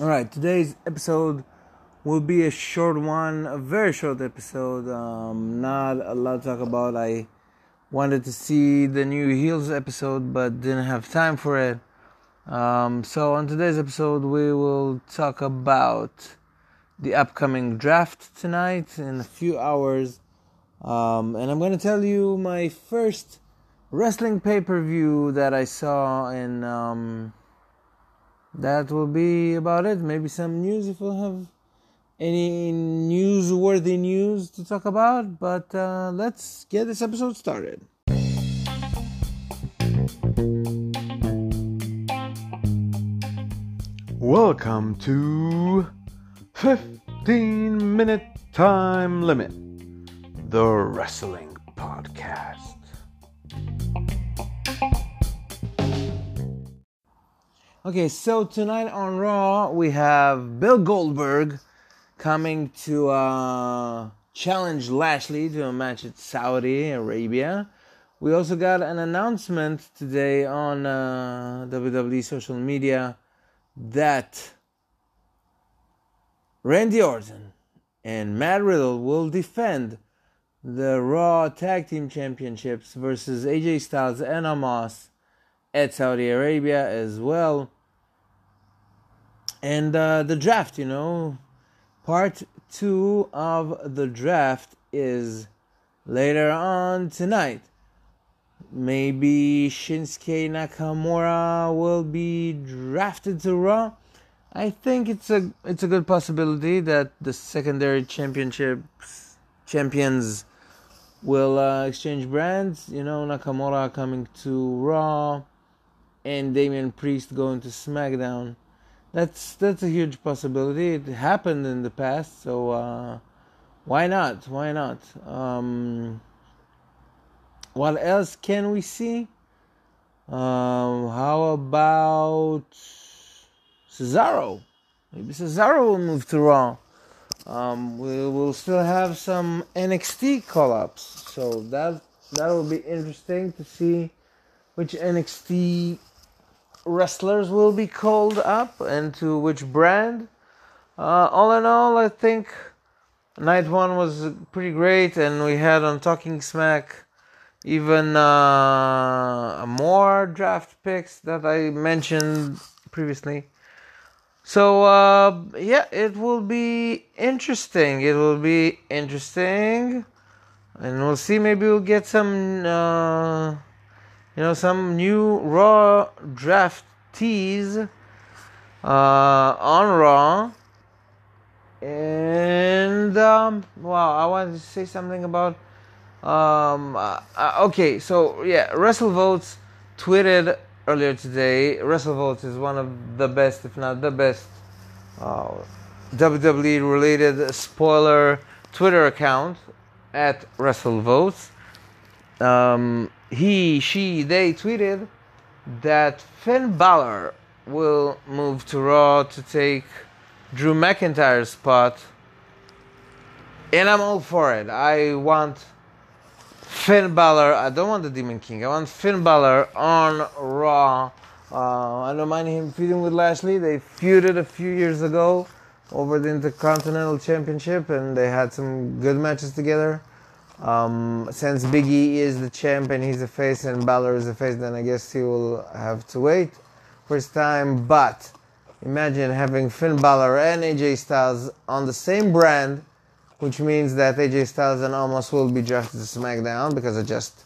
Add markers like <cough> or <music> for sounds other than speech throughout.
All right, today's episode will be a short one, a very short episode. Um, not a lot to talk about. I wanted to see the new Heels episode, but didn't have time for it. Um, so, on today's episode, we will talk about the upcoming draft tonight in a few hours. Um, and I'm going to tell you my first wrestling pay per view that I saw, in um, that will be about it. Maybe some news if we'll have any newsworthy news to talk about. But uh, let's get this episode started. Welcome to 15 Minute Time Limit, the wrestling podcast. Okay, so tonight on Raw we have Bill Goldberg coming to uh, challenge Lashley to a match at Saudi Arabia. We also got an announcement today on uh, WWE social media that Randy Orton and Matt Riddle will defend the Raw Tag Team Championships versus AJ Styles and Omos at Saudi Arabia as well. And uh, the draft, you know, part two of the draft is later on tonight. Maybe Shinsuke Nakamura will be drafted to Raw. I think it's a it's a good possibility that the secondary championships champions will uh, exchange brands. You know, Nakamura coming to Raw, and Damian Priest going to SmackDown. That's that's a huge possibility. It happened in the past, so uh, why not? Why not? Um, what else can we see? Um, how about Cesaro? Maybe Cesaro will move to Raw. Um, we will still have some NXT call-ups, so that that will be interesting to see which NXT wrestlers will be called up and to which brand. Uh, all in all, I think night one was pretty great, and we had on Talking Smack even uh, more draft picks that I mentioned previously. So uh, yeah, it will be interesting. It will be interesting, and we'll see. Maybe we'll get some, uh, you know, some new Raw draftees uh, on Raw. And um, wow, I wanted to say something about. Um, uh, okay, so yeah, WrestleVotes tweeted earlier today. WrestleVotes is one of the best, if not the best, uh, WWE related spoiler Twitter account at WrestleVotes. Um, he, she, they tweeted that Finn Balor will move to Raw to take Drew McIntyre's spot. And I'm all for it. I want Finn Balor. I don't want the Demon King. I want Finn Balor on Raw. Uh, I don't mind him feuding with Lashley. They feuded a few years ago over the Intercontinental Championship, and they had some good matches together. Um, since Big E is the champ and he's a face, and Balor is a face, then I guess he will have to wait for his time. But imagine having Finn Balor and AJ Styles on the same brand which means that AJ Styles and Omos will be drafted to SmackDown because I just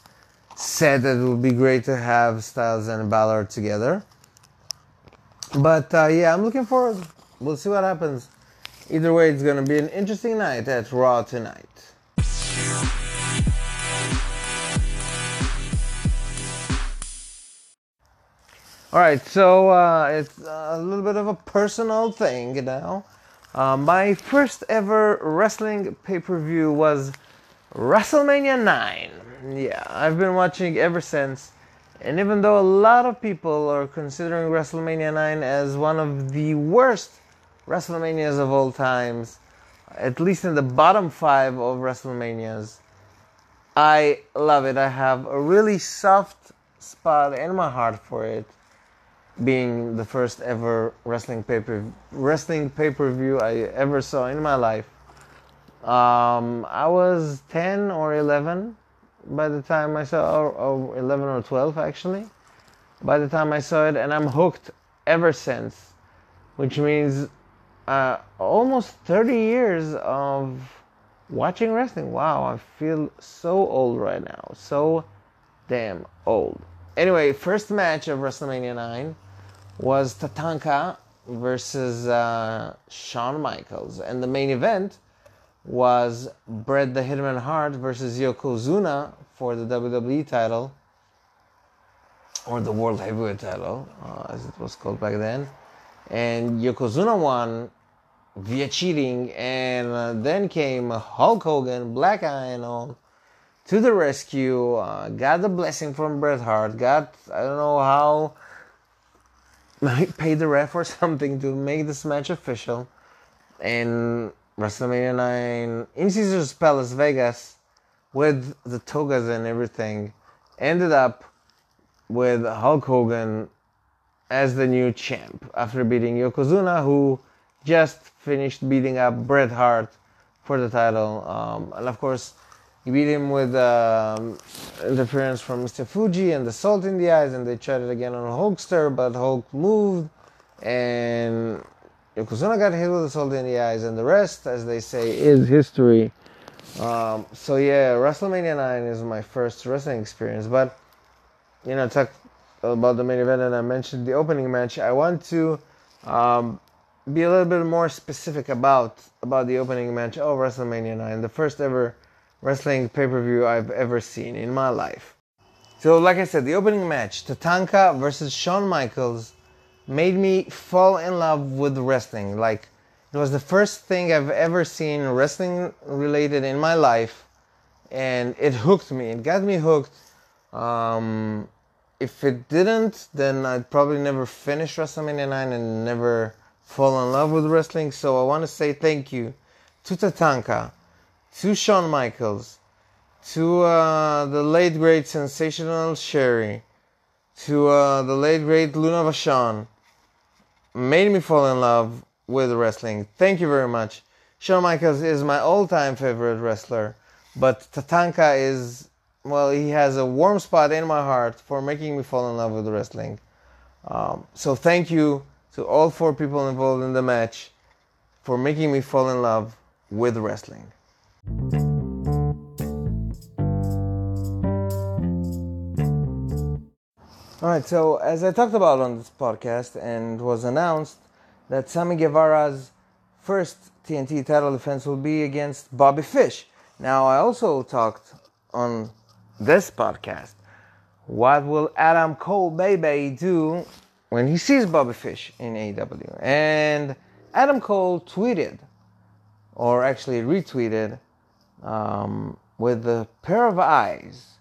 said that it would be great to have Styles and Balor together. But uh, yeah, I'm looking forward. We'll see what happens. Either way, it's gonna be an interesting night at Raw tonight. All right, so uh, it's a little bit of a personal thing now. Uh, my first ever wrestling pay per view was WrestleMania 9. Yeah, I've been watching ever since. And even though a lot of people are considering WrestleMania 9 as one of the worst WrestleManias of all times, at least in the bottom five of WrestleManias, I love it. I have a really soft spot in my heart for it. Being the first ever wrestling paper wrestling pay per view I ever saw in my life. Um, I was 10 or 11 by the time I saw, or, or 11 or 12 actually, by the time I saw it, and I'm hooked ever since, which means uh, almost 30 years of watching wrestling. Wow, I feel so old right now. So damn old. Anyway, first match of WrestleMania 9 was Tatanka versus uh, Shawn Michaels, and the main event was Bret the Hitman Hart versus Yokozuna for the WWE title, or the World Heavyweight title, uh, as it was called back then. And Yokozuna won via cheating, and uh, then came Hulk Hogan, Black Iron, to the rescue, uh, got the blessing from Bret Hart, got, I don't know how, paid the ref or <laughs> something to make this match official. And WrestleMania 9 in Caesars Palace, Vegas, with the togas and everything, ended up with Hulk Hogan as the new champ after beating Yokozuna, who just finished beating up Bret Hart for the title. Um, and of course, he beat him with um, interference from Mr. Fuji and the salt in the eyes, and they tried it again on Hulkster, but Hulk moved, and Yokozuna got hit with the salt in the eyes, and the rest, as they say, is history. Um, so yeah, WrestleMania 9 is my first wrestling experience, but you know, talk about the main event, and I mentioned the opening match. I want to um, be a little bit more specific about about the opening match of WrestleMania 9, the first ever wrestling pay per view I've ever seen in my life. So, like I said, the opening match, Tatanka versus Shawn Michaels made me fall in love with wrestling. Like, it was the first thing I've ever seen wrestling related in my life, and it hooked me. It got me hooked. Um, if it didn't, then I'd probably never finish WrestleMania 9 and never fall in love with wrestling. So I want to say thank you to Tatanka, to Shawn Michaels, to uh, the late great sensational Sherri, to uh, the late great Luna Vachon, made me fall in love with wrestling. Thank you very much. Shawn Michaels is my all-time favorite wrestler, but Tatanka is well, he has a warm spot in my heart for making me fall in love with wrestling. Um, so thank you to all four people involved in the match for making me fall in love with wrestling. All right, so as I talked about on this podcast and was announced that Sammy Guevara's first TNT title defense will be against Bobby Fish. Now, I also talked on this podcast what will Adam Cole Baby do when he sees Bobby Fish in AEW? And Adam Cole tweeted, or actually retweeted, um, with a pair of eyes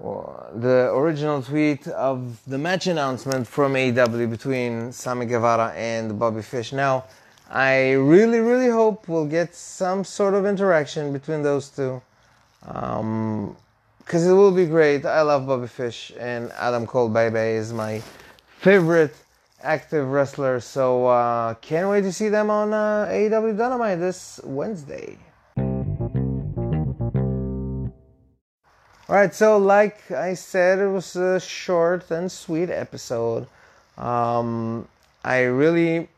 the original tweet of the match announcement from AEW between Sammy Guevara and Bobby Fish. Now, I really, really hope we'll get some sort of interaction between those two. Um, because it will be great. I love Bobby Fish and Adam Cole Baby is my favorite active wrestler. So uh, can't wait to see them on uh, AEW Dynamite this Wednesday. All right, so like I said, it was a short and sweet episode. Um, I really,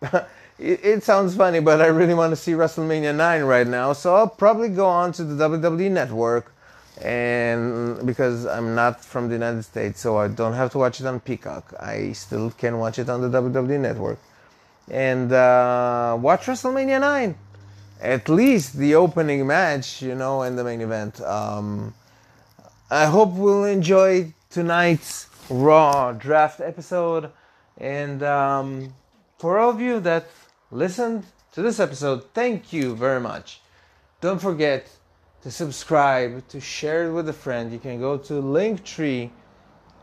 <laughs> it, it, sounds funny, but I really want to see WrestleMania 9 right now. So I'll probably go on to the WWE Network, and because I'm not from the United States, so I don't have to watch it on Peacock. I still can watch it on the WWE Network, and uh, watch WrestleMania 9. At least the opening match, you know, and the main event. Um, I hope we'll enjoy tonight's Raw draft episode. And um, for all of you that listened to this episode, thank you very much. Don't forget to subscribe, to share it with a friend. You can go to linktree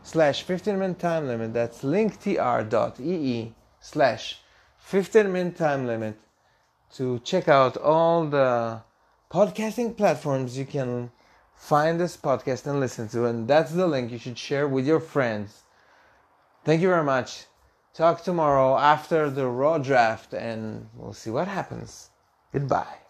slash 15 minute time limit. That's linktr.ee slash 15 minute time limit to check out all the podcasting platforms you can find this podcast and listen to. And that's the link you should share with your friends. Thank you very much. Talk tomorrow after the Raw draft, and we'll see what happens. Goodbye.